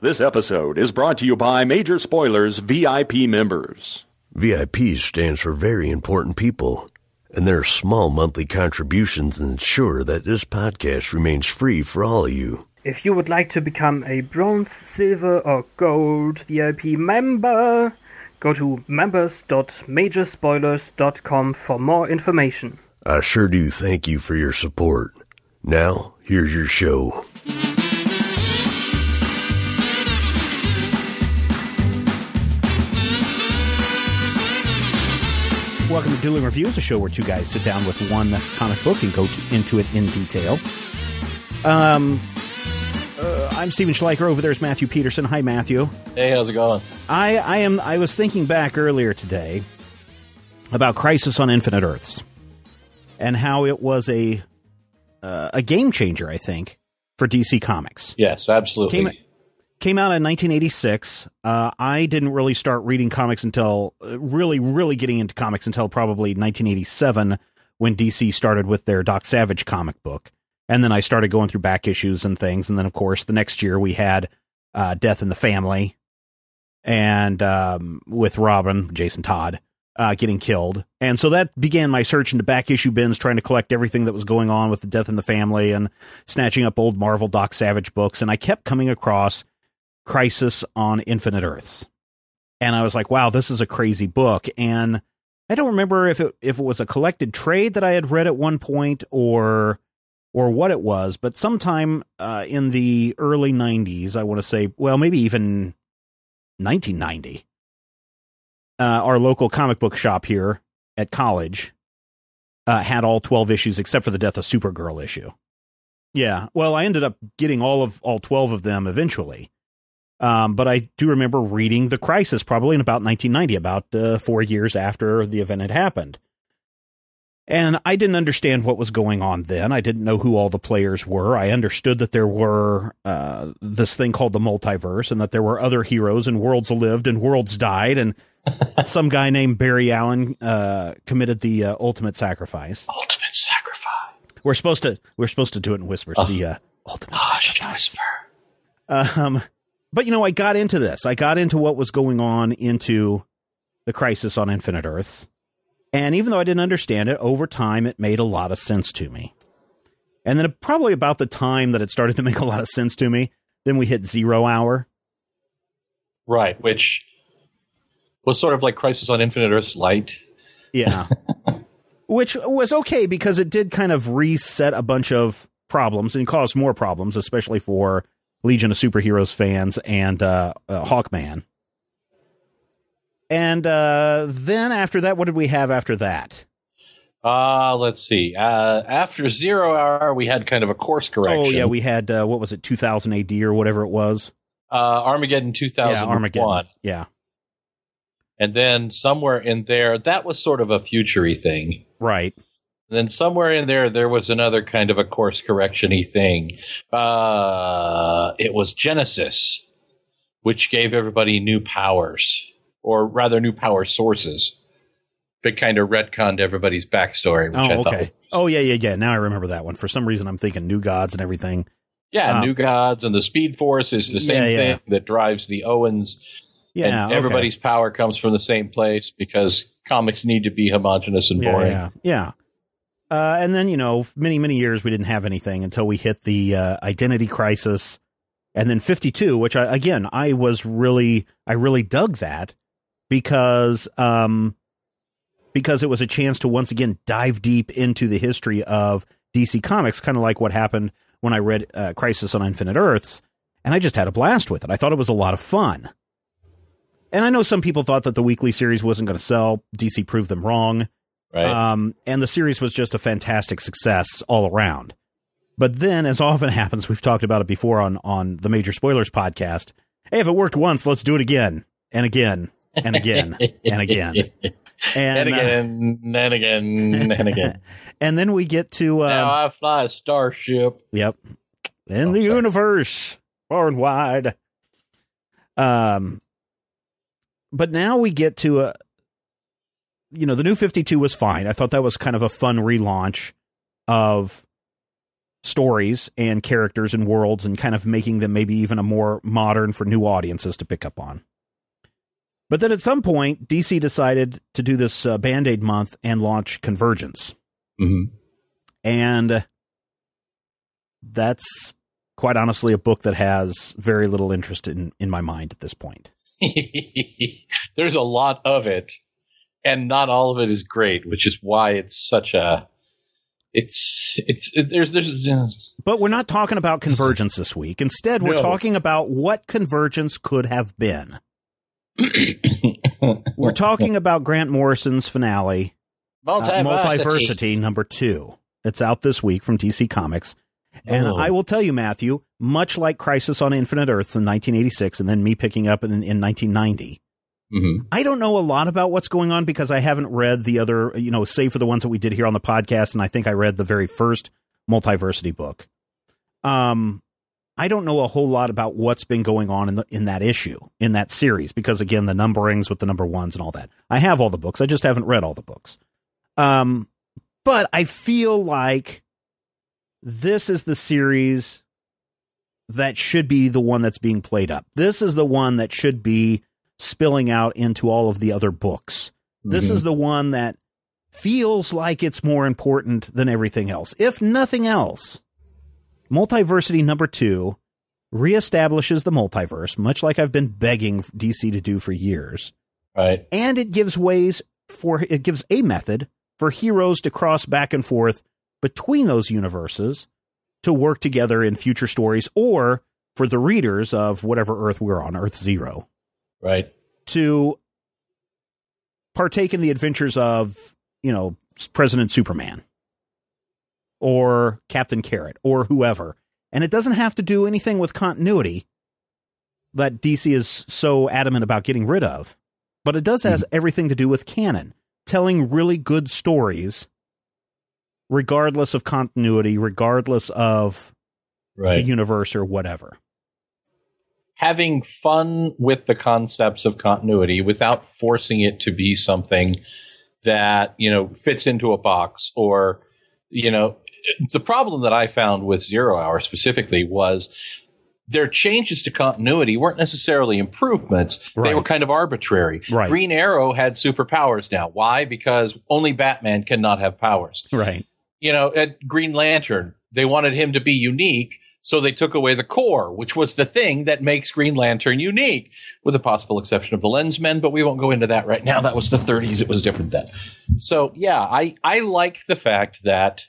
This episode is brought to you by Major Spoilers VIP members. VIP stands for very important people, and their small monthly contributions ensure that this podcast remains free for all of you. If you would like to become a bronze, silver, or gold VIP member, go to members.majorspoilers.com for more information. I sure do thank you for your support. Now, here's your show. Welcome to Dueling Reviews, a show where two guys sit down with one comic book and go to, into it in detail. Um, uh, I'm Stephen Schleicher. Over there is Matthew Peterson. Hi, Matthew. Hey, how's it going? I, I am. I was thinking back earlier today about Crisis on Infinite Earths and how it was a uh, a game changer. I think for DC Comics. Yes, absolutely. Came, came out in 1986. Uh, I didn't really start reading comics until uh, really, really getting into comics until probably 1987 when DC started with their Doc Savage comic book. And then I started going through back issues and things. And then, of course, the next year we had uh, Death in the Family and um, with Robin, Jason Todd, uh, getting killed. And so that began my search into back issue bins, trying to collect everything that was going on with the Death in the Family and snatching up old Marvel Doc Savage books. And I kept coming across Crisis on Infinite Earths. And I was like, wow, this is a crazy book. And I don't remember if it if it was a collected trade that I had read at one point or or what it was, but sometime uh, in the early 90s, I want to say, well, maybe even 1990, uh, our local comic book shop here at college uh, had all 12 issues except for the Death of Supergirl issue. Yeah, well, I ended up getting all of all 12 of them eventually. Um, but I do remember reading The Crisis probably in about 1990, about uh, four years after the event had happened. And I didn't understand what was going on then. I didn't know who all the players were. I understood that there were uh, this thing called the multiverse and that there were other heroes and worlds lived and worlds died. And some guy named Barry Allen uh, committed the uh, ultimate sacrifice. Ultimate sacrifice. We're supposed to we're supposed to do it in whispers. Oh. The uh, ultimate Hush, sacrifice. whisper. Um, but you know, I got into this. I got into what was going on into the crisis on Infinite Earths. And even though I didn't understand it, over time it made a lot of sense to me. And then probably about the time that it started to make a lot of sense to me, then we hit zero hour. Right, which was sort of like Crisis on Infinite Earths light. Yeah. Which was okay because it did kind of reset a bunch of problems and caused more problems, especially for Legion of Superheroes fans and uh, uh, Hawkman. And uh, then after that, what did we have after that? Uh, let's see. Uh, after Zero Hour, we had kind of a course correction. Oh yeah, we had uh, what was it, 2000 AD or whatever it was? uh, Armageddon 2001. Yeah, Armageddon. Yeah, And then somewhere in there, that was sort of a futury thing. right. And then somewhere in there, there was another kind of a course correction-y thing. Uh, it was Genesis, which gave everybody new powers, or rather, new power sources. It kind of retconned everybody's backstory, which I Oh thought okay. Oh yeah, yeah, yeah. Now I remember that one. For some reason, I'm thinking New Gods and everything. Yeah, Uh, New Gods and the Speed Force is the same Yeah, yeah. thing that drives the Owens. Yeah, and okay. everybody's power comes from the same place because comics need to be homogenous and yeah, boring. Yeah, yeah. Uh, and then you know, many many years we didn't have anything until we hit the uh, Identity Crisis, and then 52, which I again I was really I really dug that because um because it was a chance to once again dive deep into the history of DC Comics, kind of like what happened when I read uh, Crisis on Infinite Earths, and I just had a blast with it. I thought it was a lot of fun. And I know some people thought that the weekly series wasn't going to sell. DC proved them wrong. Right? Um, and the series was just a fantastic success all around. But then, as often happens, we've talked about it before on, on the Major Spoilers podcast. Hey, if it worked once, let's do it again and again and again and again. And, and uh, again, and again, and again. and then we get to, uh, now I fly a starship. Yep. In the universe, far and wide. Um, but now we get to a, you know, the new 52 was fine. I thought that was kind of a fun relaunch of stories and characters and worlds and kind of making them maybe even a more modern for new audiences to pick up on. But then at some point, DC decided to do this uh, Band Aid month and launch Convergence. Mm-hmm. And that's quite honestly a book that has very little interest in, in my mind at this point. There's a lot of it, and not all of it is great, which is why it's such a. It's it's it, there's there's. Uh, but we're not talking about convergence this week. Instead, we're No. talking about what convergence could have been. We're talking about Grant Morrison's finale, uh, Multiversity number two. It's out this week from DC Comics. And Oh. I will tell you, Matthew, much like Crisis on Infinite Earths in 1986 and then me picking up in, in 1990, Mhm. I don't know a lot about what's going on because I haven't read the other, you know, save for the ones that we did here on the podcast. And I think I read the very first Multiversity book. Um, I don't know a whole lot about what's been going on in the, in that issue, in that series, because again, the numberings with the number ones and all that. I have all the books. I just haven't read all the books. Um, but I feel like this is the series that should be the one that's being played up. This is the one that should be spilling out into all of the other books. This Mhm. is the one that feels like it's more important than everything else. If nothing else, Multiversity number two reestablishes the multiverse, much like I've been begging DC to do for years. right. And it gives ways for, it gives a method for heroes to cross back and forth between those universes to work together in future stories or for the readers of whatever Earth we're on, Earth Zero Right. to partake in the adventures of, you know, President Superman or Captain Carrot or whoever. And it doesn't have to do anything with continuity that DC is so adamant about getting rid of, but it does has mm-hmm. everything to do with canon, telling really good stories regardless of continuity, regardless of the universe or whatever. Having fun with the concepts of continuity without forcing it to be something that you know fits into a box or you know the problem that i found with zero hour specifically was their changes to continuity weren't necessarily improvements. They were kind of arbitrary. Right. green arrow had superpowers now. Why? Because only batman cannot have powers. Right. you know, at Green Lantern, they wanted him to be unique, so they took away the core, which was the thing that makes Green Lantern unique, with the possible exception of the Lensmen, but we won't go into that right now. That was the 30s, it was different then. So, yeah, I, I like the fact that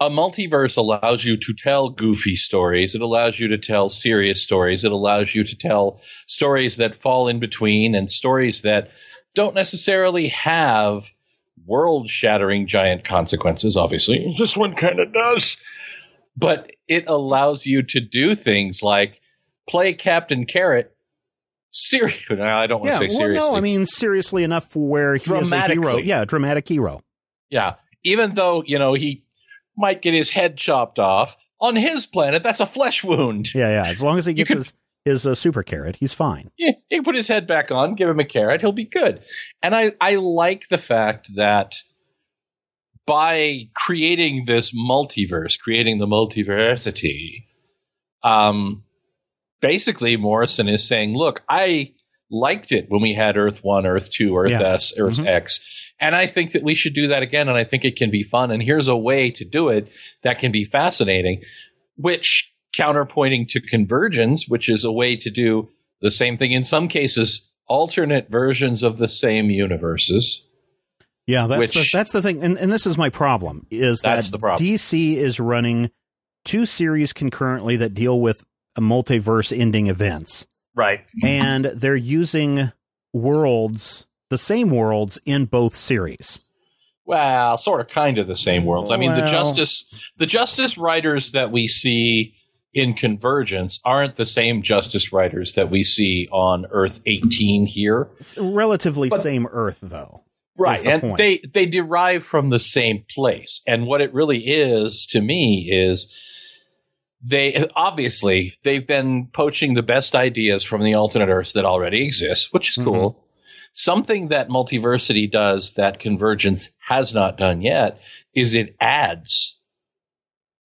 a multiverse allows you to tell goofy stories. It allows you to tell serious stories. It allows you to tell stories that fall in between and stories that don't necessarily have world shattering giant consequences, obviously. This one kind of does. But it allows you to do things like play Captain Carrot serious. I don't want to Yeah, say well, seriously. no, I mean seriously enough for where he is a hero. Yeah, dramatic hero. yeah. Even though, you know, he might get his head chopped off, on his planet, that's a flesh wound. Yeah, yeah. As long as he gets could- his his uh, super carrot, he's fine. Yeah, he can put his head back on, give him a carrot, he'll be good. And I, I like the fact that by creating this multiverse, creating the multiversity, um, basically Morrison is saying, look, I liked it when we had Earth 1, Earth 2, Earth Yeah. S, Earth Mhm. X. And I think that we should do that again. And I think it can be fun. And here's a way to do it that can be fascinating, which counterpointing to convergence, which is a way to do the same thing in some cases, alternate versions of the same universes. Yeah, that's Which- the, that's the thing, and, and this is my problem is That's that the problem. DC is running two series concurrently that deal with a multiverse ending events, Right. and they're using worlds, the same worlds in both series. Well, sort of kind of the same worlds. I mean, the justice the Justice Riders that we see in Convergence aren't the same Justice Riders that we see on Earth 18 here. Relatively But- same Earth, though. Right. And point. they they derive from the same place. And what it really is to me is they obviously they've been poaching the best ideas from the alternate Earths that already exist, which is mm-hmm. cool. Something that multiversity does that convergence has not done yet is it adds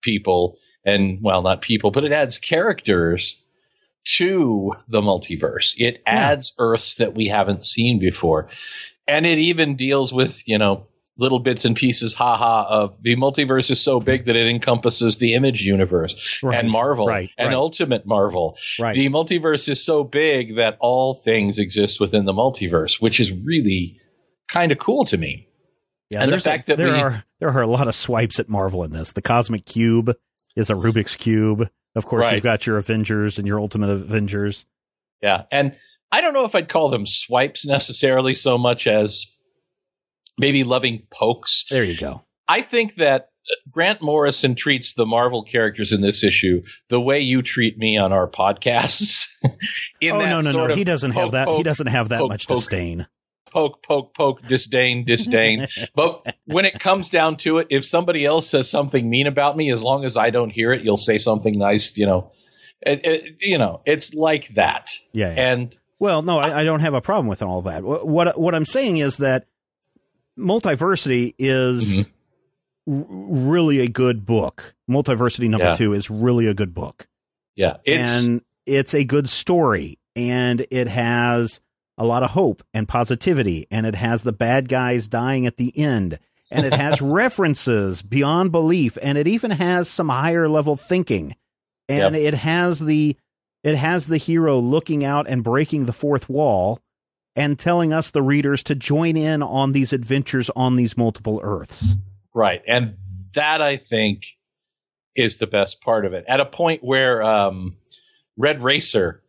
people and well, not people, but it adds characters to the multiverse. It adds Earths that we haven't seen before. And it even deals with, you know, little bits and pieces, haha, of the multiverse is so big that it encompasses the image universe Right, and Marvel right, and right. Ultimate Marvel. Right. The multiverse is so big that all things exist within the multiverse, which is really kind of cool to me. Yeah, And the there's a- that there we- are there are a lot of swipes at Marvel in this. The Cosmic Cube is a Rubik's cube. Of course, you've got your Avengers and your Ultimate Avengers. Yeah. And I don't know if I'd call them swipes necessarily so much as maybe loving pokes. There you go. I think that Grant Morrison treats the Marvel characters in this issue the way you treat me on our podcasts. in oh no, no, no. He doesn't have poke, that. he doesn't have that poke, much poke. disdain. poke, poke, poke, disdain, disdain. but when it comes down to it, if somebody else says something mean about me, as long as I don't hear it, you'll say something nice. You know, it, it, you know, it's like that. Yeah. yeah. And Well, no, I, I don't have a problem with all that. What what, I'm saying is that Multiversity is Mhm. r- really a good book. Multiversity number Yeah. two is really a good book. yeah, it's and it's a good story and it has a lot of hope and positivity and it has the bad guys dying at the end and it has references beyond belief and it even has some higher level thinking and it has the it has the hero looking out and breaking the fourth wall and telling us the readers to join in on these adventures on these multiple earths right, and that I think is the best part of it. At a point where um, Red Racer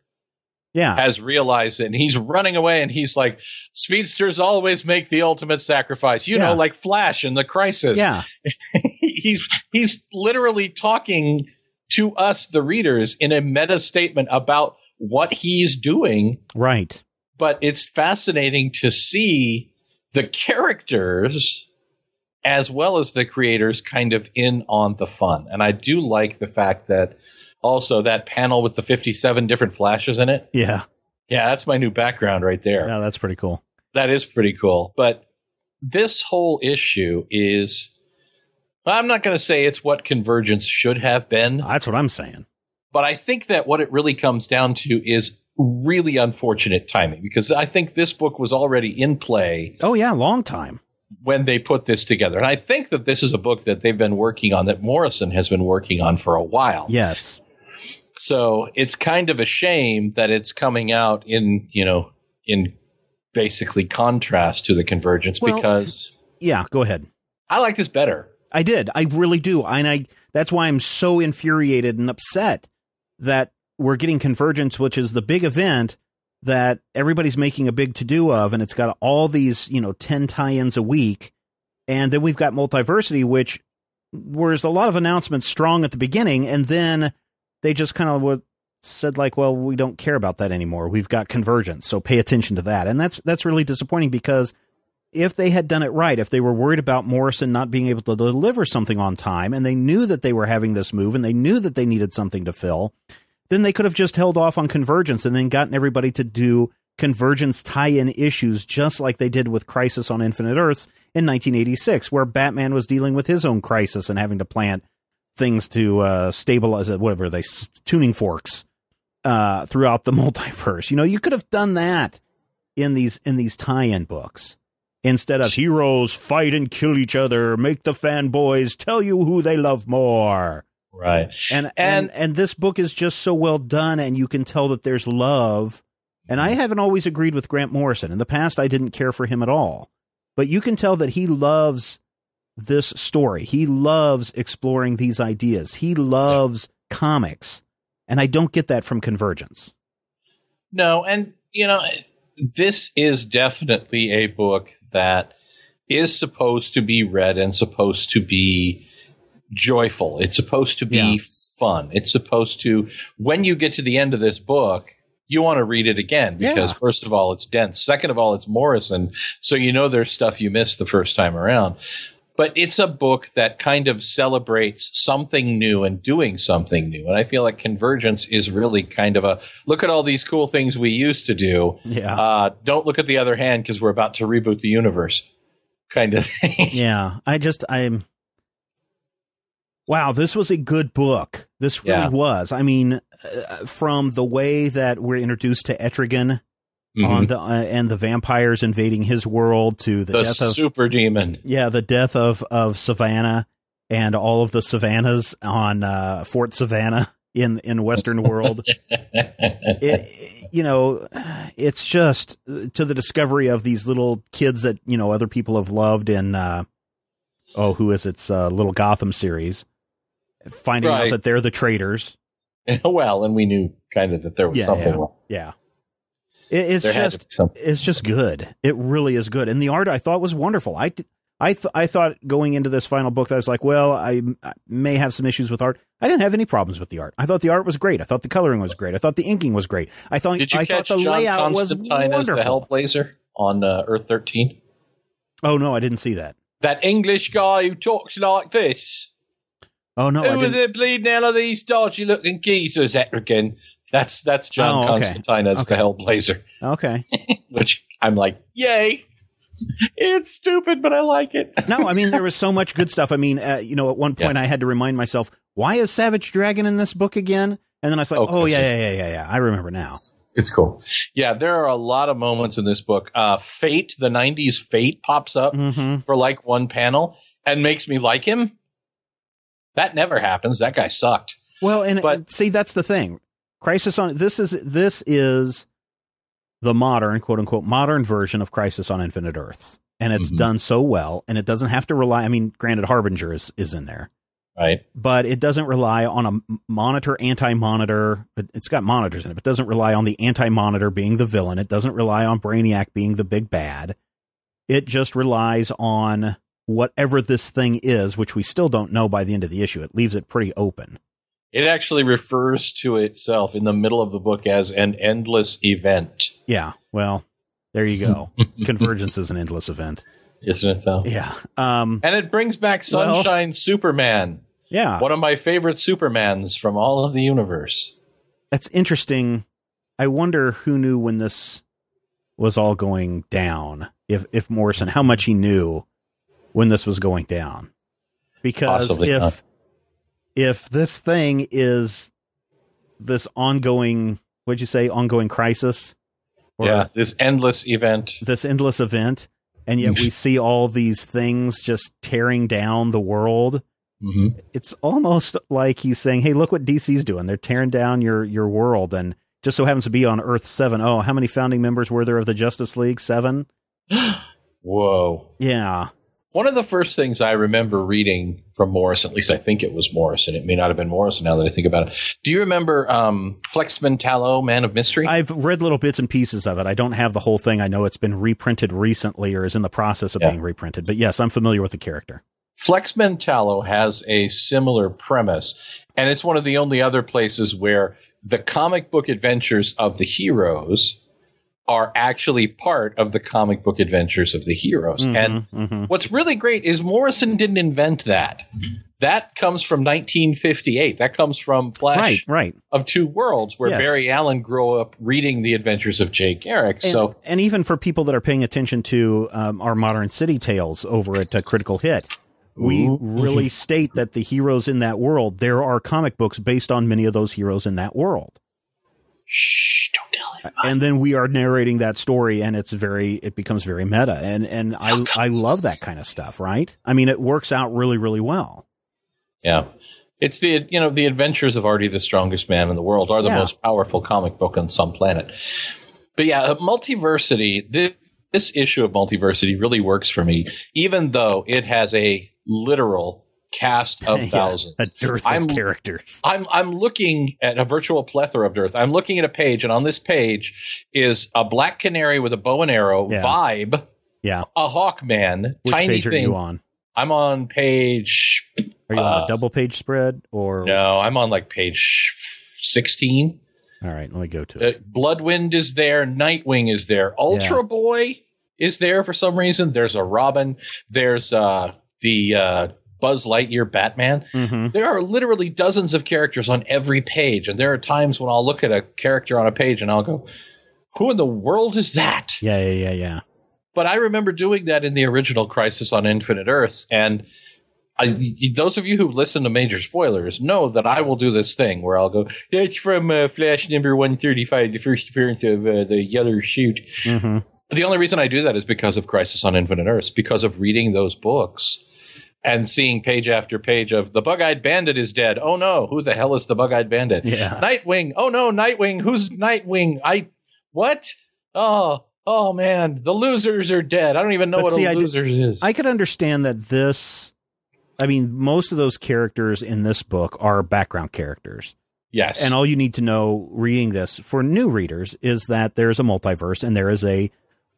yeah has realized it, and he's running away, and he's like, "Speedsters always make the ultimate sacrifice," you Yeah. know, like Flash in the Crisis. yeah he's he's literally talking to us the readers in a meta statement about what he's doing. Right. But it's fascinating to see the characters as well as the creators kind of in on the fun. And i do like the fact that also that panel with the 57 different flashes in it. Yeah. Yeah that's my new background right there. Yeah that's pretty cool. That is pretty cool. But this whole issue is, I'm not going to say it's what Convergence should have been, uh, that's what i'm saying but I think that what it really comes down to is really unfortunate timing because I think this book was already in play oh yeah long time when they put this together. And I think that this is a book that they've been working on, that Morrison has been working on for a while. yes So it's kind of a shame that it's coming out in, you know, in basically contrast to the Convergence Well- because. Yeah, go ahead. I like this better. I did. I really do. And I that's why I'm so infuriated and upset that we're getting Convergence, which is the big event that everybody's making a big to do of, and it's got all these, you know, 10 tie ins a week. And then we've got Multiversity, which was a lot of announcements strong at the beginning, and then they just kind of said like, well, we don't care about that anymore. We've got Convergence, so pay attention to that. And that's that's really disappointing because if they had done it right, if they were worried about Morrison not being able to deliver something on time, and they knew that they were having this move, and they knew that they needed something to fill, then they could have just held off on Convergence and then gotten everybody to do Convergence tie-in issues, just like they did with Crisis on Infinite Earths in 1986, where Batman was dealing with his own crisis and having to plant things to uh, stabilize it, whatever they tuning forks uh, throughout the multiverse. You know, you could have done that in these in these tie-in books instead of heroes fight and kill each other, make the fanboys tell you who they love more. Right. And, and And- and this book is just so well done, and you can tell that there's love. And I mm-hmm. haven't always agreed with Grant Morrison. In the past, I didn't care for him at all, but you can tell that he loves this story. He loves exploring these ideas. He loves comics, and I don't get that from Convergence. No, and you know, this is definitely a book that is supposed to be read and supposed to be joyful. It's supposed to be Yeah. fun. It's supposed to when you get to the end of this book, you want to read it again because Yeah. first of all, it's dense. Second of all, it's Morrison, so you know there's stuff you missed the first time around. But it's a book that kind of celebrates something new and doing something new. And I feel like Convergence is really kind of a look at all these cool things we used to do. Yeah. Uh, don't look at the other hand because we're about to reboot the universe kind of thing. Yeah, I just I'm Wow, this was a good book. This really Yeah. was. I mean, uh, from the way that we're introduced to Etrigan on Mhm. the uh, and the vampires invading his world to the, the death of super demon. yeah the death of of Savannah and all of the Savannahs on uh, Fort Savannah in in Western world. it, you know, it's just uh, to the discovery of these little kids that you know other people have loved in uh, oh who is it's uh, little Gotham series, finding out that they're the traitors. well, and we knew kind of that there was Yeah, something yeah. wrong. Yeah, it, it's There just it's just good. It really is good, and the art I thought was wonderful. I I th- I thought going into this final book that I was like, well, I, I may have some issues with art. I didn't have any problems with the art. I thought the art was great. I thought the coloring was great. I thought the inking was great. I thought Did you I catch thought the John layout was Constantine as the wonderful. Hellblazer on uh, Earth 13? Oh no, I didn't see that. That English guy who talks like this. Oh no, I who was didn't. the bleeding hell of these dodgy looking geezers, Etrigan? That's that's John Oh, okay. Constantine as Okay. the Hellblazer, Okay. which I'm like, yay! It's stupid, but I like it. No, I mean there was so much good stuff. I mean, uh, you know, at one point I had to remind myself, why is Savage Dragon in this book again? And then I was like, Oh, oh, yeah, yeah, yeah, yeah, yeah. I remember now. It's cool. Yeah, there are a lot of moments in this book. Uh, Fate, the 90s Fate pops up hmm for like one panel and makes me like him. That never happens. That guy sucked. Well, and, But- and see, that's the thing. Crisis on this is this is the modern quote unquote modern version of Crisis on Infinite Earths, and it's Mhm. done so well, and it doesn't have to rely. I mean, granted, Harbinger is is in there, Right. but it doesn't rely on a monitor anti-monitor. It's got monitors in it, but it doesn't rely on the anti-monitor being the villain. It doesn't rely on Brainiac being the big bad. It just relies on whatever this thing is, which we still don't know by the end of the issue. It leaves it pretty open. It actually refers to itself in the middle of the book as an endless event. Yeah. Well, there you go. Convergence is an endless event. Isn't it though? Yeah. Um. And it brings back Well- Sunshine Superman, Yeah. one of my favorite Supermans from all of the universe. That's interesting. I wonder who knew when this was all going down. If if Morrison, how much he knew when this was going down. Because Possibly if not. If this thing is this ongoing, what'd you say, ongoing crisis, or yeah, this endless event. this endless event, and yet we see all these things just tearing down the world. hmm it's almost like he's saying, "Hey, look what DC's doing. They're tearing down your your world." And just so happens to be on Earth Seven. Oh, how many founding members were there of the Justice League? Seven. Whoa. Yeah. One of the first things I remember reading from Morrison, at least I think it was Morrison. It may not have been Morrison now that I think about it. Do you remember um, Flex Mentallo, Man of Mystery? I've read little bits and pieces of it. I don't have the whole thing. I know it's been reprinted recently or is in the process of Yeah. being reprinted. But yes, I'm familiar with the character. Flex Mentallo has a similar premise, and it's one of the only other places where the comic book adventures of the heroes are actually part of the comic book adventures of the heroes. And Mhm. what's really great is Morrison didn't invent that. That comes from 1958. That comes from Flash Right, right. of Two Worlds, where Yes. Barry Allen grew up reading the adventures of Jay Garrick. And, so and even for people that are paying attention to um, our modern city tales over at uh, Critical Hit, we Ooh. really state that the heroes in that world, there are comic books based on many of those heroes in that world. Shh, don't tell him. and then we are narrating that story and it's very it becomes very meta and and I I love that kind of stuff right I mean it works out really really well Yeah. It's the you know the adventures of Artie, the strongest man in the world, are the Yeah. most powerful comic book on some planet. But yeah, uh, multiversity. This, this issue of multiversity really works for me, even though it has a literal cast of Yeah, thousands. a dearth I'm- of characters I'm I'm looking at a virtual plethora of dearth. I'm looking at a page, and on this page is a black canary with a bow and arrow Yeah. vibe, yeah a hawkman, which tiny page are thing. you on I'm on page. are you on Uh, a double page spread or No, I'm on like page sixteen. all right let me go to Uh, it Bloodwynd is there. Nightwing is there. Ultra Boy is there for some reason. There's a Robin. There's uh, the uh, Buzz Lightyear Batman. hmm There are literally dozens of characters on every page, and there are times when I'll look at a character on a page and I'll go, "Who in the world is that?" yeah yeah yeah yeah But I remember doing that in the original Crisis on Infinite Earths, and I, those of you who listen to major spoilers know that I will do this thing where I'll go, that's from uh, Flash number 135, the first appearance of uh, the yellow shoot. Mm-hmm. The only reason I do that is because of Crisis on Infinite Earths, because of reading those books and seeing page after page of the bug-eyed bandit is dead. Oh no, who the hell is the bug-eyed bandit? Yeah. Nightwing. Oh no, Nightwing. Who's Nightwing? I what? Oh, oh man, the losers are dead. I don't even know But what see, a loser is. I could understand that this. I mean, most of those characters in this book are background characters. yes, And all you need to know reading this for new readers is that there's a multiverse and there is a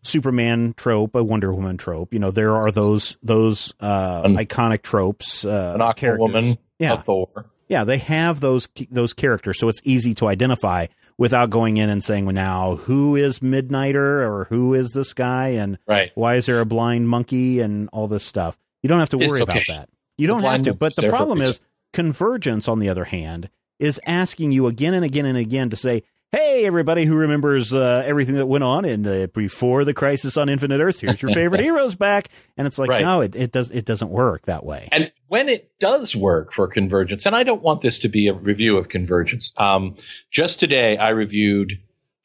Superman trope, a Wonder Woman trope. You know, there are those those uh, An- iconic tropes. Uh, an. Aquawoman, Yeah. a Thor. Yeah, they have those those characters, so it's easy to identify without going in and saying, "Well, now who is Midnighter or who is this guy and Right. why is there a blind monkey and all this stuff?" You don't have to worry about that. You The don't have to. But the there for a problem is Convergence, on the other hand, is asking you again and again and again to say, "Hey, everybody who remembers uh, everything that went on in uh, before the Crisis on Infinite Earth. here's your favorite heroes back." And it's like, Right. no, it, it does it doesn't work that way. And when it does work for Convergence, and I don't want this to be a review of Convergence. Um, just today I reviewed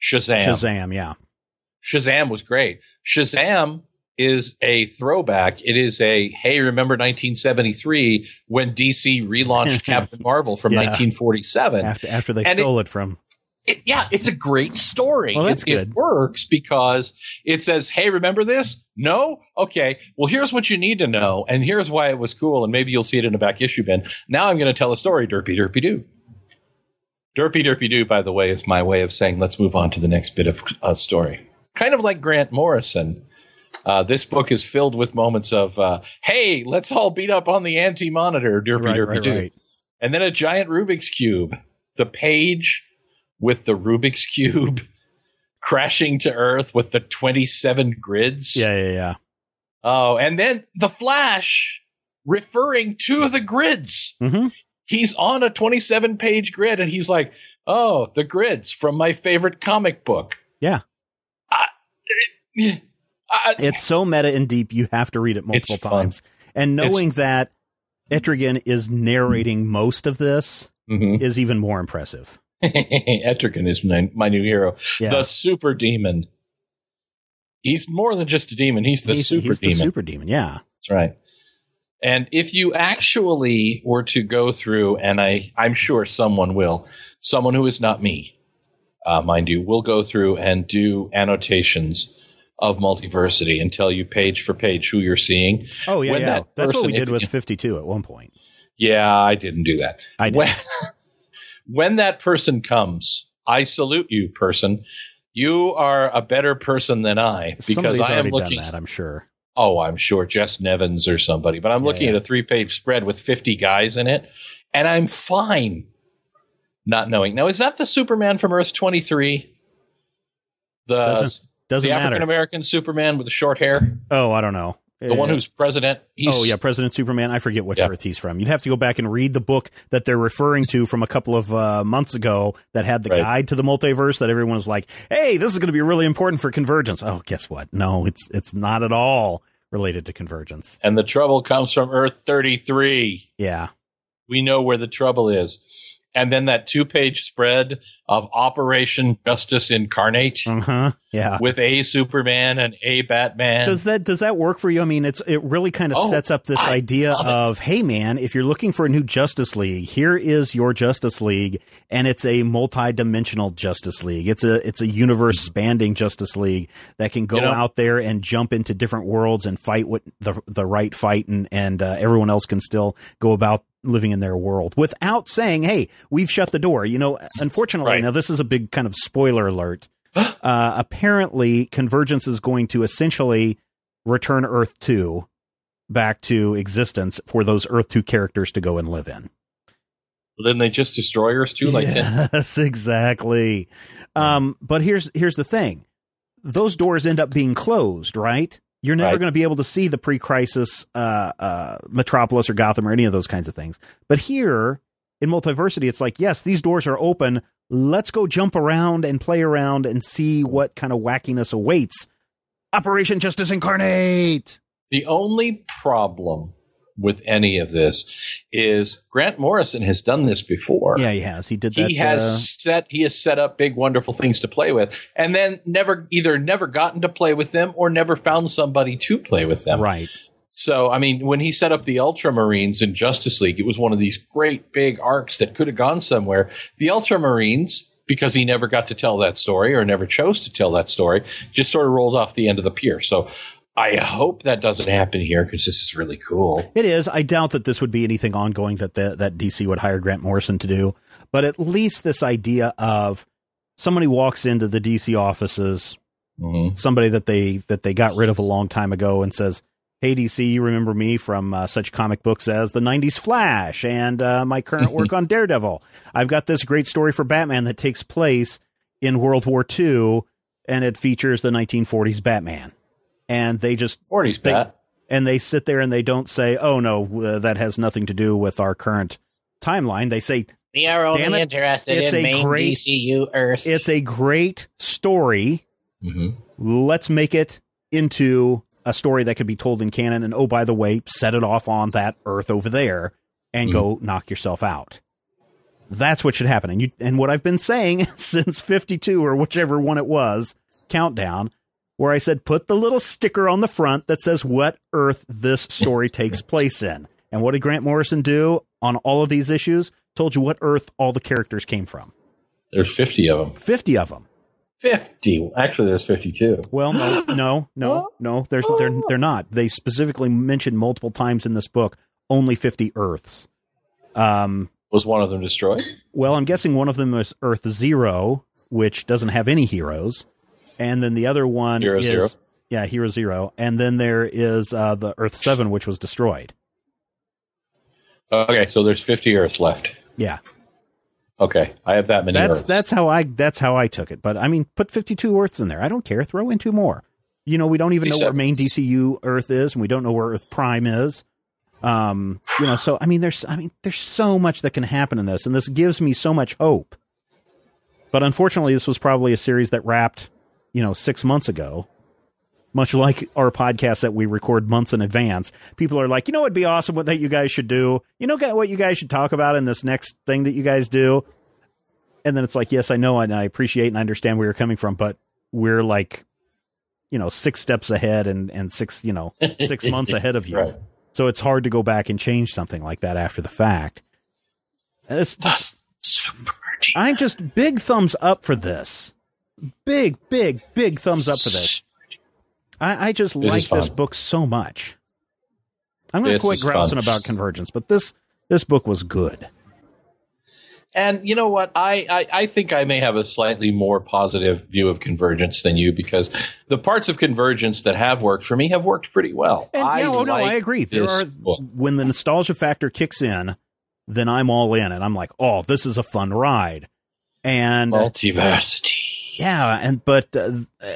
Shazam. Shazam, yeah. Shazam was great. Shazam is a throwback. It is a hey, remember 1973 when DC relaunched Captain Marvel from Yeah. 1947? After after they And it- stole it from It- yeah, it's a great story. Well, that's it, it works because it says, "Hey, remember this? No, okay. Well, here's what you need to know, and here's why it was cool, and maybe you'll see it in a back issue bin." Now I'm going to tell a story. Derpy, derpy, doo. Derpy, derpy, doo. By the way, is my way of saying let's move on to the next bit of uh, story. Kind of like Grant Morrison. Uh, this book is filled with moments of, uh, "Hey, let's all beat up on the anti-monitor." Derpy, right, derpy, right, doo right. and then a giant Rubik's cube. The page with the Rubik's cube crashing to Earth with the 27 grids. Yeah, yeah, yeah. Oh, and then the Flash referring to the grids. Mm-hmm. He's on a 27 page grid and he's like, "Oh, the grids from my favorite comic book." Yeah. I, I, It's so meta and deep, you have to read it multiple It's fun. times. And knowing It's- that Etrigan is narrating most of this Mhm. is even more impressive. Etrigan is my, my new hero. Yeah. The super demon. He's more than just a demon. He's the he's, super he's demon. the super demon. Yeah. That's right. And if you actually were to go through, and I, I'm sure someone will, someone who is not me, uh, mind you, will go through and do annotations of multiversity and tell you page for page who you're seeing. Oh yeah, When yeah. that That's what we did with 52 at one point. Yeah, I didn't do that. I did. When, when that person comes, I salute you, person. You are a better person than I because Somebody's I am looking. done that, I'm sure. Oh, I'm sure Jess Nevins or somebody, but I'm looking yeah. at a three page spread with 50 guys in it, and I'm fine not knowing. Now, is that the Superman from Earth 23? The, Doesn't Doesn't the African American Superman with the short hair? Oh, I don't know. The one Uh, who's president? He's, oh yeah, President Superman. I forget which Yeah. Earth he's from. You'd have to go back and read the book that they're referring to from a couple of uh, months ago that had the Right. guide to the multiverse. That everyone was like, "Hey, this is going to be really important for convergence." Oh, guess what? No, it's it's not at all related to convergence. And the trouble comes from Earth 33. Yeah, We know where the trouble is. And then that two page spread of Operation Justice Incarnate uh huh. Yeah. with a Superman and a Batman. Does that does that work for you? I mean, it's it really kind of Oh, sets up this I idea of, hey man, if you're looking for a new Justice League, here is your Justice League, and it's a multi-dimensional Justice League. It's a it's a universe spanning Justice League that can go You know- out there and jump into different worlds and fight with the the right fight, and and uh, everyone else can still go about living in their world without saying, hey, we've shut the door. You know, unfortunately, Right. now this is a big kind of spoiler alert. uh, apparently, Convergence is going to essentially return Earth 2 back to existence for those Earth 2 characters to go and live in. Didn't they just destroy Earth too? Like that? yes, exactly. Um, but here's here's the thing: those doors end up being closed, right? You're never Right. going to be able to see the pre-crisis uh, uh, Metropolis or Gotham or any of those kinds of things. But here in Multiversity, it's like, yes, these doors are open. Let's go jump around and play around and see what kind of wackiness awaits. Operation Justice Incarnate. The only problem with any of this is Grant Morrison has done this before. Yeah, he has. He did that. He has uh, set he has set up big wonderful things to play with and then never either never gotten to play with them or never found somebody to play with them. right. So, I mean, when he set up the Ultramarines in Justice League, it was one of these great big arcs that could have gone somewhere. The Ultramarines, because he never got to tell that story or never chose to tell that story, just sort of rolled off the end of the pier. So, I hope that doesn't happen here because this is really cool. It is. I doubt that this would be anything ongoing that the, that DC would hire Grant Morrison to do, but at least this idea of somebody walks into the DC offices, Mm-hmm. somebody that they that they got rid of a long time ago, and says, "Hey DC, you remember me from uh, such comic books as the '90s Flash and uh, my current work on Daredevil. I've got this great story for Batman that takes place in World War II, and it features the 1940s Batman." And they just 40s, they, Pat. and they sit there and they don't say, "Oh no, uh, that has nothing to do with our current timeline." They say We are only Damn it. interested It's in a main great- DCU Earth. it's a great story. Mm-hmm. Let's make it into a story that could be told in canon. And oh, by the way, set it off on that Earth over there and go mm-hmm. knock yourself out. That's what should happen. And you and what I've been saying since 52 or whichever one it was, countdown, where I said put the little sticker on the front that says what Earth this story takes place in. And what did Grant Morrison do on all of these issues? Told you what Earth all the characters came from. There's 50 of them. 50 of them. 50. Actually, there's 52. Well, no, no, no, no. There's they're they're not. They specifically mentioned multiple times in this book only 50 Earths. Um, Was one of them destroyed? well, I'm guessing one of them is Earth Zero, which doesn't have any heroes, and then the other one Hero is Zero? yeah, Hero Zero, and then there is uh, the Earth Seven, which was destroyed. Okay, so there's 50 Earths left. Yeah, Okay, I have that many that's Earths. that's how I that's how I took it. But I mean, put 52 Earths in there. I don't care. Throw in two more. You know, we don't even know where main DCU Earth is, and we don't know where Earth Prime is. Um, you know, so I mean, there's I mean, there's so much that can happen in this, and this gives me so much hope. But unfortunately, this was probably a series that wrapped, you know, six months ago. Much like our podcast that we record months in advance, people are like, you know, it'd be awesome. What that you guys should do. You know, what you guys should talk about in this next thing that you guys do. And then it's like, yes, I know, and I appreciate and I understand where you're coming from, but we're like, you know, six steps ahead and and six, you know, six months ahead of you. Right. So it's hard to go back and change something like that after the fact. It's just, Super I'm just big thumbs up for this. Big, big, big thumbs up for this. I, I just is like this book so much. I'm going to quit grousing fun. about Convergence, but this this book was good. And you know what? I, I, I think I may have a slightly more positive view of convergence than you because the parts of convergence that have worked for me have worked pretty well. And I yeah, oh no, I agree. There are book. when the nostalgia factor kicks in, then I'm all in, and I'm like, oh, this is a fun ride. And multiversity. yeah, and but uh, uh,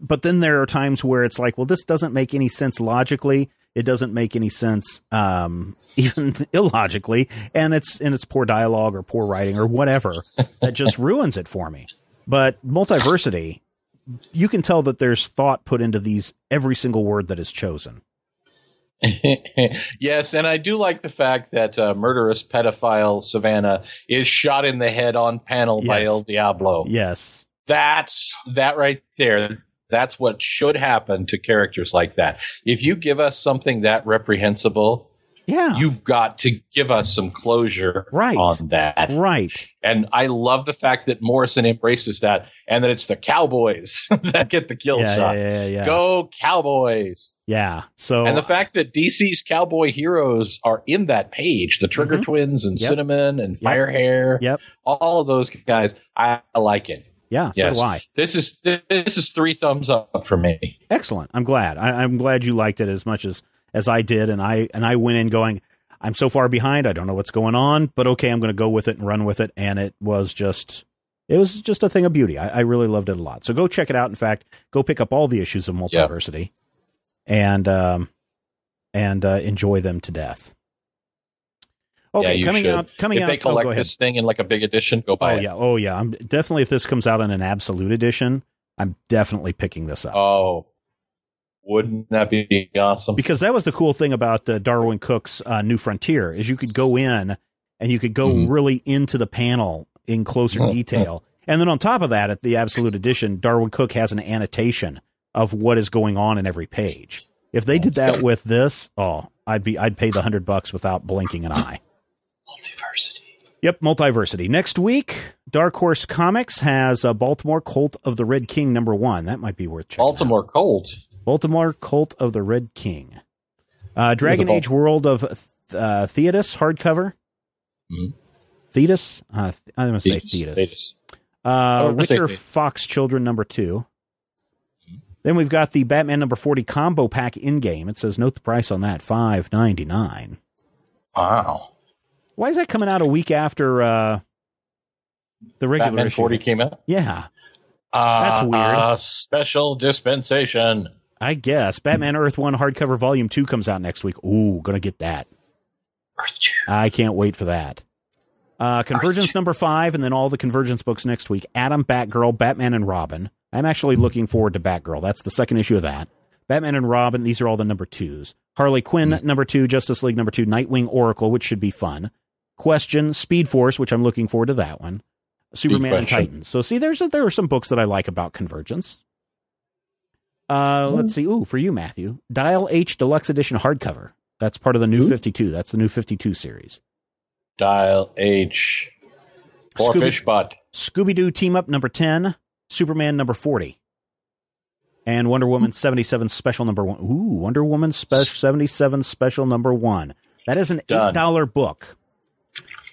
but then there are times where it's like, well, this doesn't make any sense logically. It doesn't make any sense, um, even illogically, and it's and it's poor dialogue or poor writing or whatever that just ruins it for me. But multiversity, you can tell that there's thought put into these every single word that is chosen. yes, and I do like the fact that uh, murderous pedophile Savannah is shot in the head on panel by El Diablo. Yes, That's that right there. That's what should happen to characters like that. If you give us something that reprehensible, yeah, you've got to give us some closure Right. on that. right. And I love the fact that Morrison embraces that and that it's the Cowboys that get the kill Yeah, shot. yeah, yeah, yeah. Go Cowboys. Yeah. So And the fact that DC's cowboy heroes are in that page, the Trigger Mhm. Twins and Yep. Cinnamon and Firehair, Yep. all of those guys, I, I like it. Yeah, so Yes. do I. This is this is three thumbs up for me. Excellent. I'm glad. I, I'm glad you liked it as much as as I did, and I and I went in going, I'm so far behind. I don't know what's going on, but okay, I'm going to go with it and run with it. And it was just, it was just a thing of beauty. I, I really loved it a lot. So go check it out. In fact, go pick up all the issues of Multiversity, and um, and uh, enjoy them to death. Okay, yeah, coming should. out. Coming if out. they oh, collect ahead. this thing in like a big edition, go buy Oh it. yeah, oh yeah. I'm definitely if this comes out in an absolute edition, I'm definitely picking this up. Oh, Wouldn't that be awesome? because that was the cool thing about uh, Darwyn Cooke's uh, New Frontier is you could go in and you could go Mhm. really into the panel in closer Mhm. detail. And then on top of that, at the Absolute Edition, Darwyn Cooke has an annotation of what is going on in every page. If they did that with this, oh, I'd be I'd pay the hundred bucks without blinking an eye. Multiversity. Yep, multiversity. Next week, Dark Horse Comics has a Baltimore Cult of the Red King number one. That might be worth checking. out. Baltimore Cult. Baltimore Cult of the Red King. Uh, Dragon Age World of uh, Thetis hardcover. Mhm. Thetis? Uh, th- I'm going to say Thetis. Thetis. Uh, I'm gonna say Witcher Fox Children number two. Then we've got the Batman number 40 combo pack in game. It says note the price on that, five ninety nine. Wow. Why is that coming out a week after uh, the regular Batman issue? 40 came out. Yeah, Uh, That's weird. Uh, special dispensation. I guess. Batman Earth 1 hardcover volume 2 comes out next week. Ooh, gonna get that. Earth two. I can't wait for that. Uh, Convergence number five, and then all the Convergence books next week. Atom, Batgirl, Batman, and Robin. I'm actually looking forward to Batgirl. That's the second issue of that. Batman and Robin, these are all the number twos. Harley Quinn, number two. Justice League, number two. Nightwing, Oracle, which should be fun. Question, Speed Force, which I'm looking forward to that one. Superman and question. Titans. So, see, there's a, there are some books that I like about Convergence. Uh, let's see. Ooh, for you, Matthew. Dial H Deluxe Edition hardcover. That's part of the new Ooh. 52. That's the new 52 series. Dial H. Four Scooby- fish butt. Scooby Doo Team Up number 10, Superman number 40, and Wonder Woman 77 special number 1. Ooh, Wonder Woman spe- 77 special number 1. That is an Done. $8 book.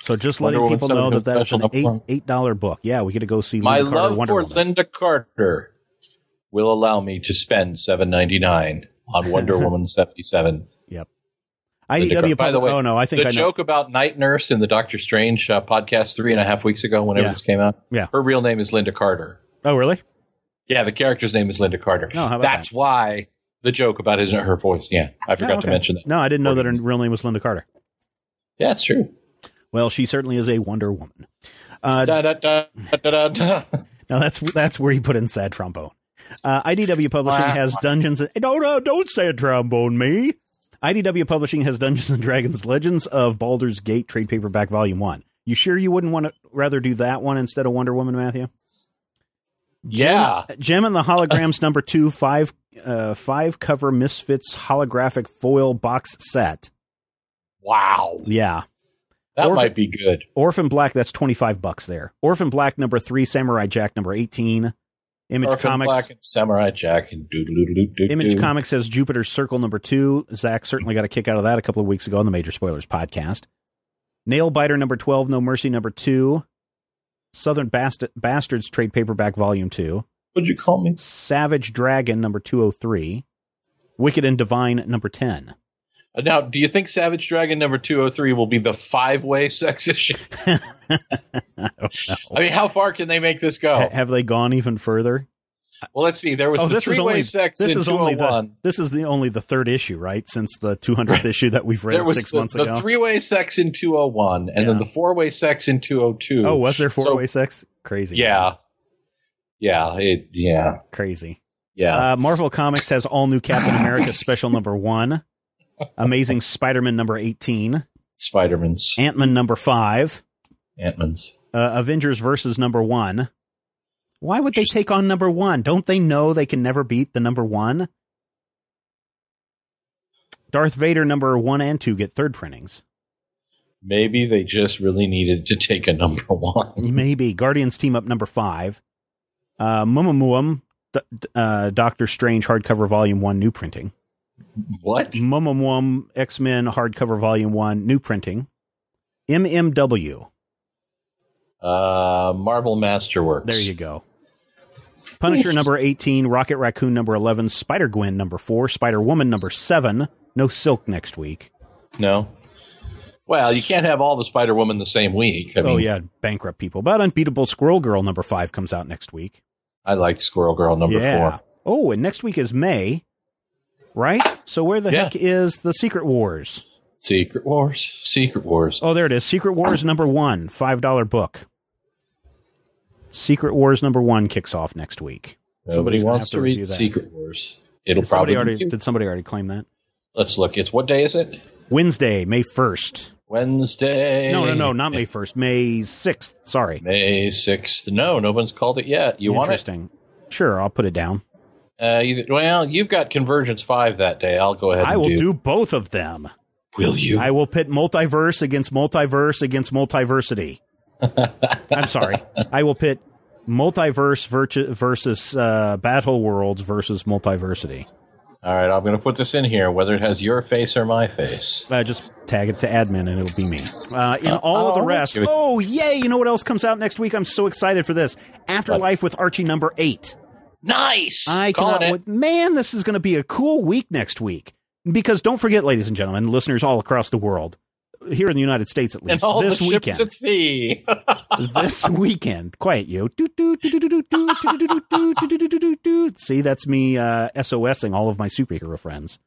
So just Wonder letting people know that 77 that's an eight eight dollar book. Yeah, we get to go see My Lynda Carter love Wonder for Woman. Lynda Carter will allow me to spend seven ninety nine on Wonder Woman seventy seven. Yep. Lynda IDW. Carter. By the way, oh no, I think the I know. joke about Night Nurse in the Doctor Strange uh, podcast three and a half weeks ago, whenever Yeah. this came out, Yeah. her real name is Linda Carter. Oh really? Yeah, the character's name is Linda Carter. Oh, That's that? why the joke about his her voice. Yeah, I forgot Oh, to mention that. No, I didn't know that her real name was Linda Carter. Yeah, it's true. Well, she certainly is a Wonder Woman. Uh, Da, da, da. Now that's that's where you put in sad trombone. Uh, IDW Publishing has Dungeons. And, no, no, don't sad trombone me. IDW Publishing has Dungeons and Dragons: Legends of Baldur's Gate trade paperback volume one. You sure you wouldn't want to rather do that one instead of Wonder Woman, Matthew? Yeah. Jem, Jem and the Holograms number two five uh, five cover Misfits holographic foil box set. Wow. Yeah, That Orphan- might be good. Orphan Black. That's twenty five bucks there. Orphan Black number three, Samurai Jack number eighteen. Image Orphan Comics. Black and Samurai Jack and doodle Image Comics says Jupiter's Circle number two. Zach certainly got a kick out of that a couple of weeks ago on the Major Spoilers podcast. Nail Biter number 12, No Mercy number two. Southern Bast- Bastards trade paperback volume two. What'd you call me? Savage Dragon number 203. Wicked and Divine number 10. Uh, Now, do you think Savage Dragon number 203 will be the five way sex issue? I. I mean, how far can they make this go? Ha- Have they gone even further? Well, let's see. There was Oh, the this is three way only sex this in is only 201. the this is the only the third issue, right? Since the 200th issue that we've read six the, months the ago. three way sex in 201, and Yeah. then the four way sex in 202. oh, was there So- four way sex? Crazy. Yeah. Yeah. It, yeah. Crazy. Yeah. Uh, Marvel Comics has all new Captain America special number one, Amazing Spider Man number 18, Spider Man's. Ant Man number five, Ant Man's. uh, Avengers versus number one. Why would they take on number one? Don't they know they can never beat the number one? Darth Vader number one and two get third printings. Maybe they just really needed to take a number one. Maybe Guardians team up number five. Uh, Mummamuum, D- uh, Doctor Strange hardcover volume one new printing. What? Mummamuum X Men hardcover volume one new printing. MMW. Uh, Marvel Masterworks. There you go. Punisher number 18, Rocket Raccoon number 11, Spider Gwen number 4, Spider Woman number 7. No Silk next week. No. Well, you can't have all the Spider Woman the same week. I mean, oh, yeah, bankrupt people. But Unbeatable Squirrel Girl number 5 comes out next week. I liked Squirrel Girl number yeah. four. Oh, and next week is May, right? So where the Yeah. heck is the Secret Wars? Secret Wars. Secret Wars. Oh, there it is. Secret Wars number 1, $5 book. Secret Wars number 1 kicks off next week. Nobody Somebody's wants to to read that. Secret Wars. It'll Did somebody probably. already, did somebody already claim that? Let's look. It's what day is it? Wednesday, May 1st. Wednesday. No, no, no, not May 1st. May 6th. Sorry. May sixth. No, no one's called it yet. You want it? Interesting. Sure, I'll put it down. Uh, either, well, you've got Convergence five that day. I'll go ahead. I will do. do both of them. Will you? I will pit multiverse against multiverse against multiversity. I'm sorry. I will pit multiverse virtu- versus uh, battle worlds versus multiversity. All right, I'm going to put this in here, whether it has your face or my face. Uh, just tag it to admin and it'll be me. Uh, in all of the oh, rest, oh yay! You know what else comes out next week? I'm so excited for this. Afterlife with Archie number eight. Nice. I cannot. It. Man, this is going to be a cool week next week. Because don't forget, ladies and gentlemen, listeners all across the world, here in the United States at least, this weekend. at sea. this weekend, quiet you. See, that's me uh, SOSing all of my superhero friends.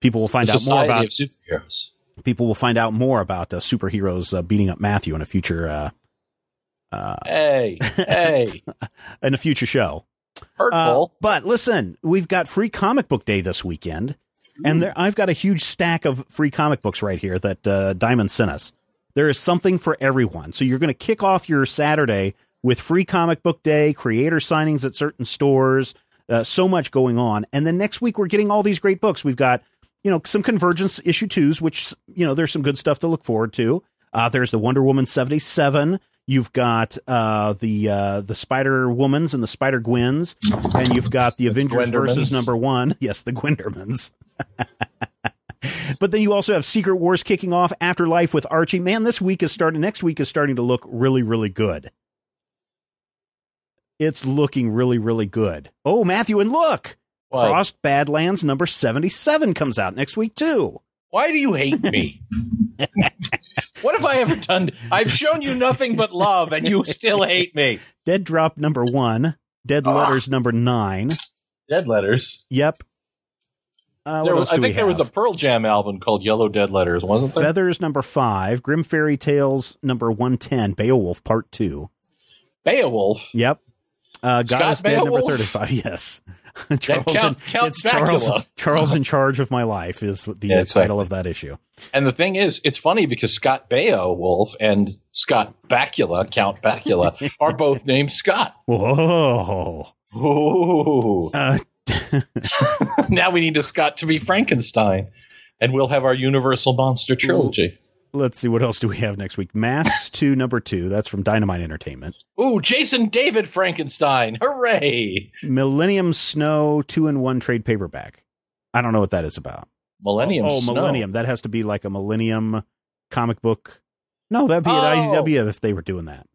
People will find the out more about superheroes. People will find out more about the superheroes uh, beating up Matthew in a future. Uh, hey, hey, in a future show. Uh, hurtful. but listen, we've got free comic book day this weekend, and there, I've got a huge stack of free comic books right here that uh, Diamond sent us. There is something for everyone. So you're going to kick off your Saturday with free comic book day, creator signings at certain stores, uh, so much going on, and then next week we're getting all these great books. We've got you know some Convergence issue twos, which you know there's some good stuff to look forward to. Uh, there's the Wonder Woman seventy seven. You've got uh, the uh, the Spider Womans and the Spider Gwens, and you've got the Avengers versus number one. Yes, the Gwendermans. but then you also have Secret Wars kicking off, Afterlife with Archie. Man, this week is starting. Next week is starting to look really, really good. It's looking really, really good. Oh, Matthew, and look, Why? Crossed Badlands number seventy-seven comes out next week too. Why do you hate me? what have I ever done? I've shown you nothing but love, and you still hate me. Dead Drop number one, Dead Ah. Letters number nine. Dead letters. Yep. Uh, There was, I think there was a? Pearl Jam album called Yellow Dead Letters, wasn't there? Feathers number five, Grimm Fairy Tales number one ten, Beowulf Part two. Beowulf. Yep. Uh, Scott God is Dead number thirty-five. Yes. Charles, Count- in, Count it's Charles, Charles in charge of my life is the Yeah, uh, exactly. title of that issue. And the thing is, it's funny because Scott Beowulf and Scott Bakula, Count Bakula, are both named Scott. Whoa. Ooh. Uh, now we need a Scott to be Frankenstein, and we'll have our Universal Monster trilogy. Let's see what else do we have next week. Masks two number two. That's from Dynamite Entertainment. Ooh, Jason David Frankenstein! Hooray! Millennium Snow two in one trade paperback. I don't know what that is about. Millennium. oh, Snow. Millennium. That has to be like a Millennium comic book. No, that'd be Oh. at IDW if they were doing that.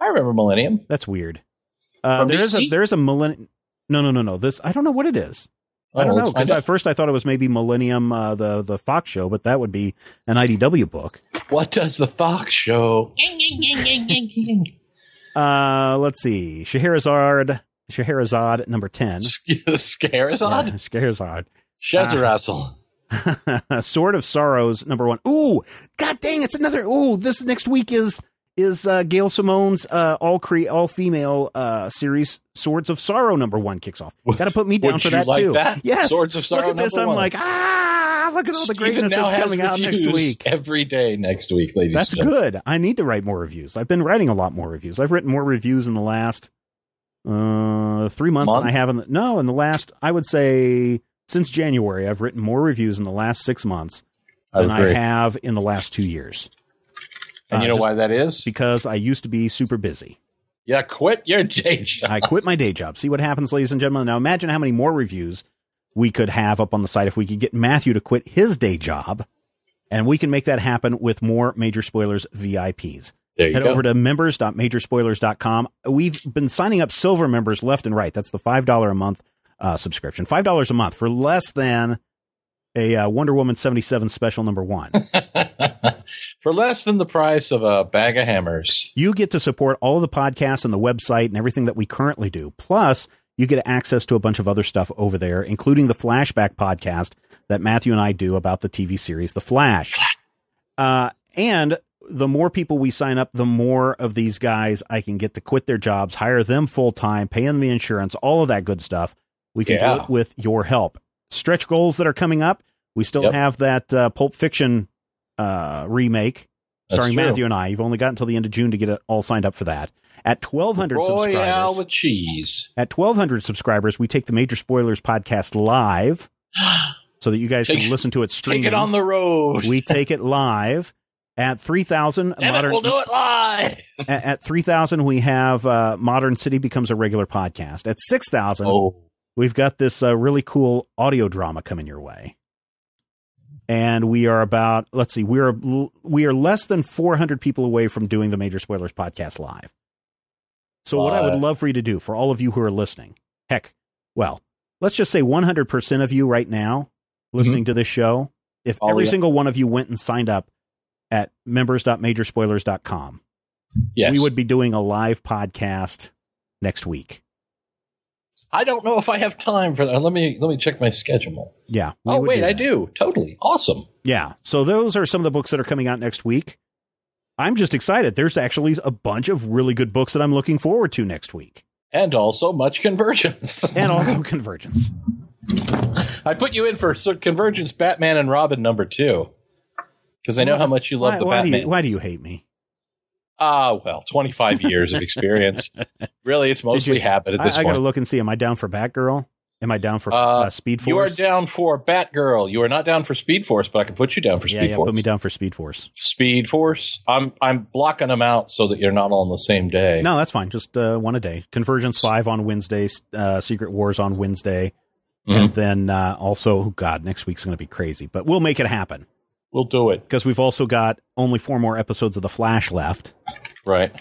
I remember Millennium. That's weird. Uh, there is a there is a millennium. No, no, no, no. This I don't know what it is. I Oh, don't know because at first I thought it was maybe Millennium, uh, the the Fox show, but that would be an IDW book. What does the Fox show? Uh, let's see, Scheherazade, Scheherazade number ten. Scarazad? Yeah, Scheherazade. Shazarazzle. Sword of Sorrows number one. Ooh, god dang, it's another. Ooh, this next week is is uh, Gail Simone's uh, all cre all female uh, series Swords of Sorrow number one kicks off. Got to put me down for that like too. that? Yes, Swords of Sorrow Look at this. I'm one. like ah, look at all the greatness that's coming out next week. Every day next week, ladies. That's good. I need to write more reviews. I've been writing a lot more reviews. I've written more reviews in the last uh, three months than I have in the, no in the last. I would say since January, I've written more reviews in the last six months than I agree. have in the last two years. And you Uh, know why that is? Because I used to be super busy. Yeah, quit your day job. I quit my day job. See what happens, ladies and gentlemen. Now imagine how many more reviews we could have up on the site if we could get Matthew to quit his day job. And we can make that happen with more Major Spoilers VIPs. There you Head go. over to members.majorspoilers.com. We've been signing up silver members left and right. That's the $5 a month uh, subscription. $5 a month for less than a uh, Wonder Woman 77 special number one. For less than the price of a bag of hammers. you get to support all the podcasts and the website and everything that we currently do. Plus, you get access to a bunch of other stuff over there, including the flashback podcast that Matthew and I do about the TV series The Flash. Uh, and the more people we sign up, the more of these guys I can get to quit their jobs, hire them full time, pay them the insurance, all of that good stuff. We can Yeah. do it with your help. Stretch goals that are coming up. We still Yep. have that uh, Pulp Fiction uh, remake starring. Matthew and I. You've only got until the end of June to get it all signed up for that. At 1,200 Royale subscribers, with cheese. at 1,200 subscribers, we take the Major Spoilers podcast live so that you guys Take- can listen to it streaming. Take it on the road. we take it live. At 3,000, modern, we'll do it live. at, at 3,000, we have uh, Modern City becomes a regular podcast. At 6,000, Oh, we've got this uh, really cool audio drama coming your way. And we are about, let's see, we are we are less than 400 people away from doing the Major Spoilers podcast live. So what I would love for you to do for all of you who are listening, heck, well, let's just say 100% of you right now listening to this show, if Oh, every single one of you went and signed up at members.majorspoilers.com, yes. we would be doing a live podcast next week. I don't know if I have time for that. Let me let me check my schedule. Yeah. Oh wait, do I do. Totally awesome. Yeah. So those are some of the books that are coming out next week. I'm just excited. There's actually a bunch of really good books that I'm looking forward to next week. And also much convergence. And also Convergence. I put you in for convergence Batman and Robin number two. Because I know how much you love why, the why do Batman. you, why do you hate me? Ah, well, 25 years of experience. really, it's mostly you- habit at I, this I got to look and see. Am I down for Batgirl? Am I down for Uh, uh, Speed Force? You are down for Batgirl. You are not down for Speed Force, but I can put you down for Yeah, Speed yeah. Force. Put me down for Speed Force. Speed Force. I'm I'm blocking them out so that you're not all on the same day. No, that's fine. Just uh, one a day. Convergence five on Wednesday. Uh, Secret Wars on Wednesday, Mhm. and then uh, also, oh God, next week's going to be crazy, but we'll make it happen We'll do it. because we've also got only four more episodes of The Flash left. Right.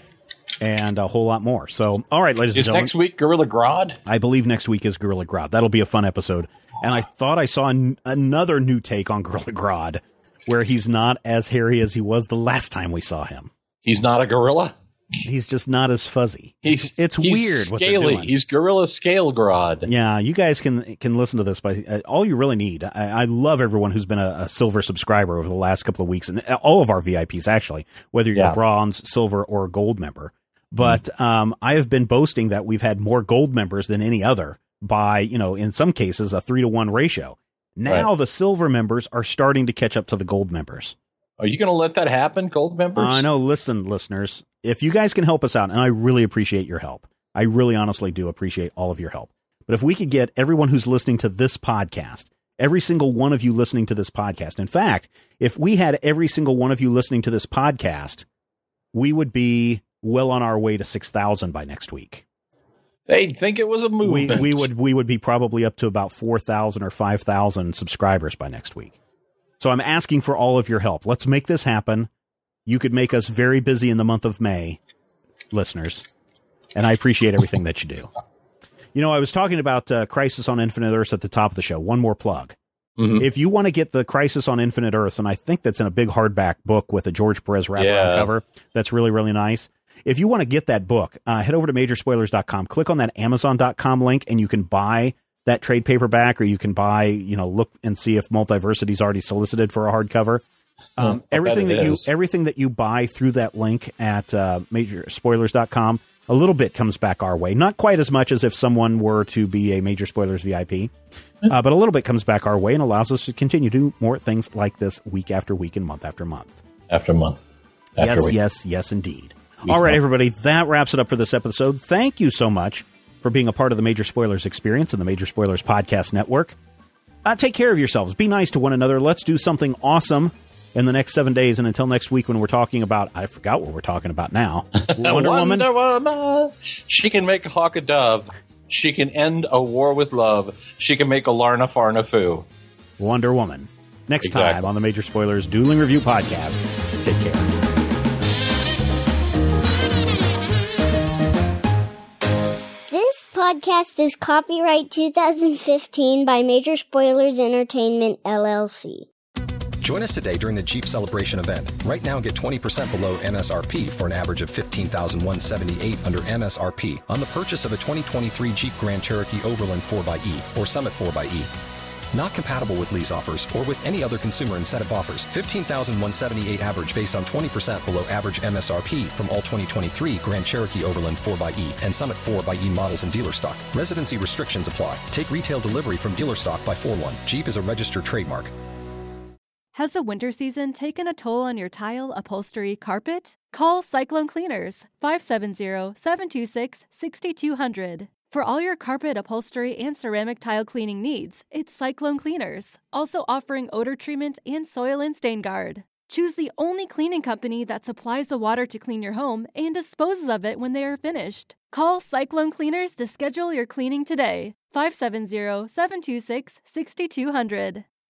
and a whole lot more. So, all right, ladies and Is gentlemen, next week Gorilla Grodd? I believe next week is Gorilla Grodd. That'll be a fun episode. And I thought I saw an- another new take on Gorilla Grodd, where he's not as hairy as he was the last time we saw him. He's not a gorilla. He's just not as fuzzy. He's it's he's weird Scaly. doing. He's Gorilla Scale Grodd. Yeah, you guys can can listen to this, but uh, all you really need. I, I love everyone who's been a, a silver subscriber over the last couple of weeks, and all of our VIPs actually, whether you're Yeah. bronze, silver, or gold member. But um, I have been boasting that we've had more gold members than any other by, you know, in some cases a three to one ratio. Now the silver members are starting to catch up to the gold members. Are you going to let that happen, gold members? I know. Listen, listeners, if you guys can help us out, and I really appreciate your help, I really honestly do appreciate all of your help. But if we could get everyone who's listening to this podcast, every single one of you listening to this podcast, in fact, if we had every single one of you listening to this podcast, we would be well on our way to 6,000 by next week. They'd think it was a We, we would we would be probably up to about 4,000 or 5,000 subscribers by next week. So I'm asking for all of your help. Let's make this happen. You could make us very busy in the month of May, listeners, and I appreciate everything that you do. You know, I was talking about uh, Crisis on Infinite Earths at the top of the show. One more plug. Mhm. If you want to get the Crisis on Infinite Earths, and I think that's in a big hardback book with a George Perez wraparound Yeah. cover, that's really, really nice. If you want to get that book, uh, head over to majorspoilers.com, click on that amazon.com link, and you can buy that trade paperback, or you can buy, you know, look and see if Multiversity's already solicited for a hardcover. Um, I'll everything that you everything that you buy through that link at uh, majorspoilers.com, a little bit comes back our way. Not quite as much as if someone were to be a Major Spoilers VIP, uh, but a little bit comes back our way and allows us to continue to do more things like this week after week and month after month. after month. After yes, we- yes, yes, indeed. We All right, know. everybody, that wraps it up for this episode. Thank you so much for being a part of the Major Spoilers experience and the Major Spoilers Podcast Network. Uh, take care of yourselves. Be nice to one another. Let's do something awesome in the next seven days. And until next week, when we're talking about, I forgot what we're talking about now. Wonder Woman. Wonder Woman. She can make a hawk a dove. She can end a war with love. She can make a Larna Farna foo. Wonder Woman. Next time on the Major Spoilers Dueling Review Podcast. Take care. Podcast is copyright 2015 by Major Spoilers Entertainment, LLC. Join us today during the Jeep Celebration event. Right now, get 20% below MSRP for an average of 15178 under MSRP on the purchase of a 2023 Jeep Grand Cherokee Overland 4xE or Summit 4xE. Not compatible with lease offers or with any other consumer incentive offers. 15,178 average based on 20% below average MSRP from all 2023 Grand Cherokee Overland 4xE and Summit 4xE models in dealer stock. Residency restrictions apply. Take retail delivery from dealer stock by 4 1. Jeep is a registered trademark. Has the winter season taken a toll on your tile, upholstery, carpet? Call Cyclone Cleaners 570 726 6200. For all your carpet, upholstery, and ceramic tile cleaning needs, it's Cyclone Cleaners, also offering odor treatment and soil and stain guard. Choose the only cleaning company that supplies the water to clean your home and disposes of it when they are finished. Call Cyclone Cleaners to schedule your cleaning today. 570 726 6200.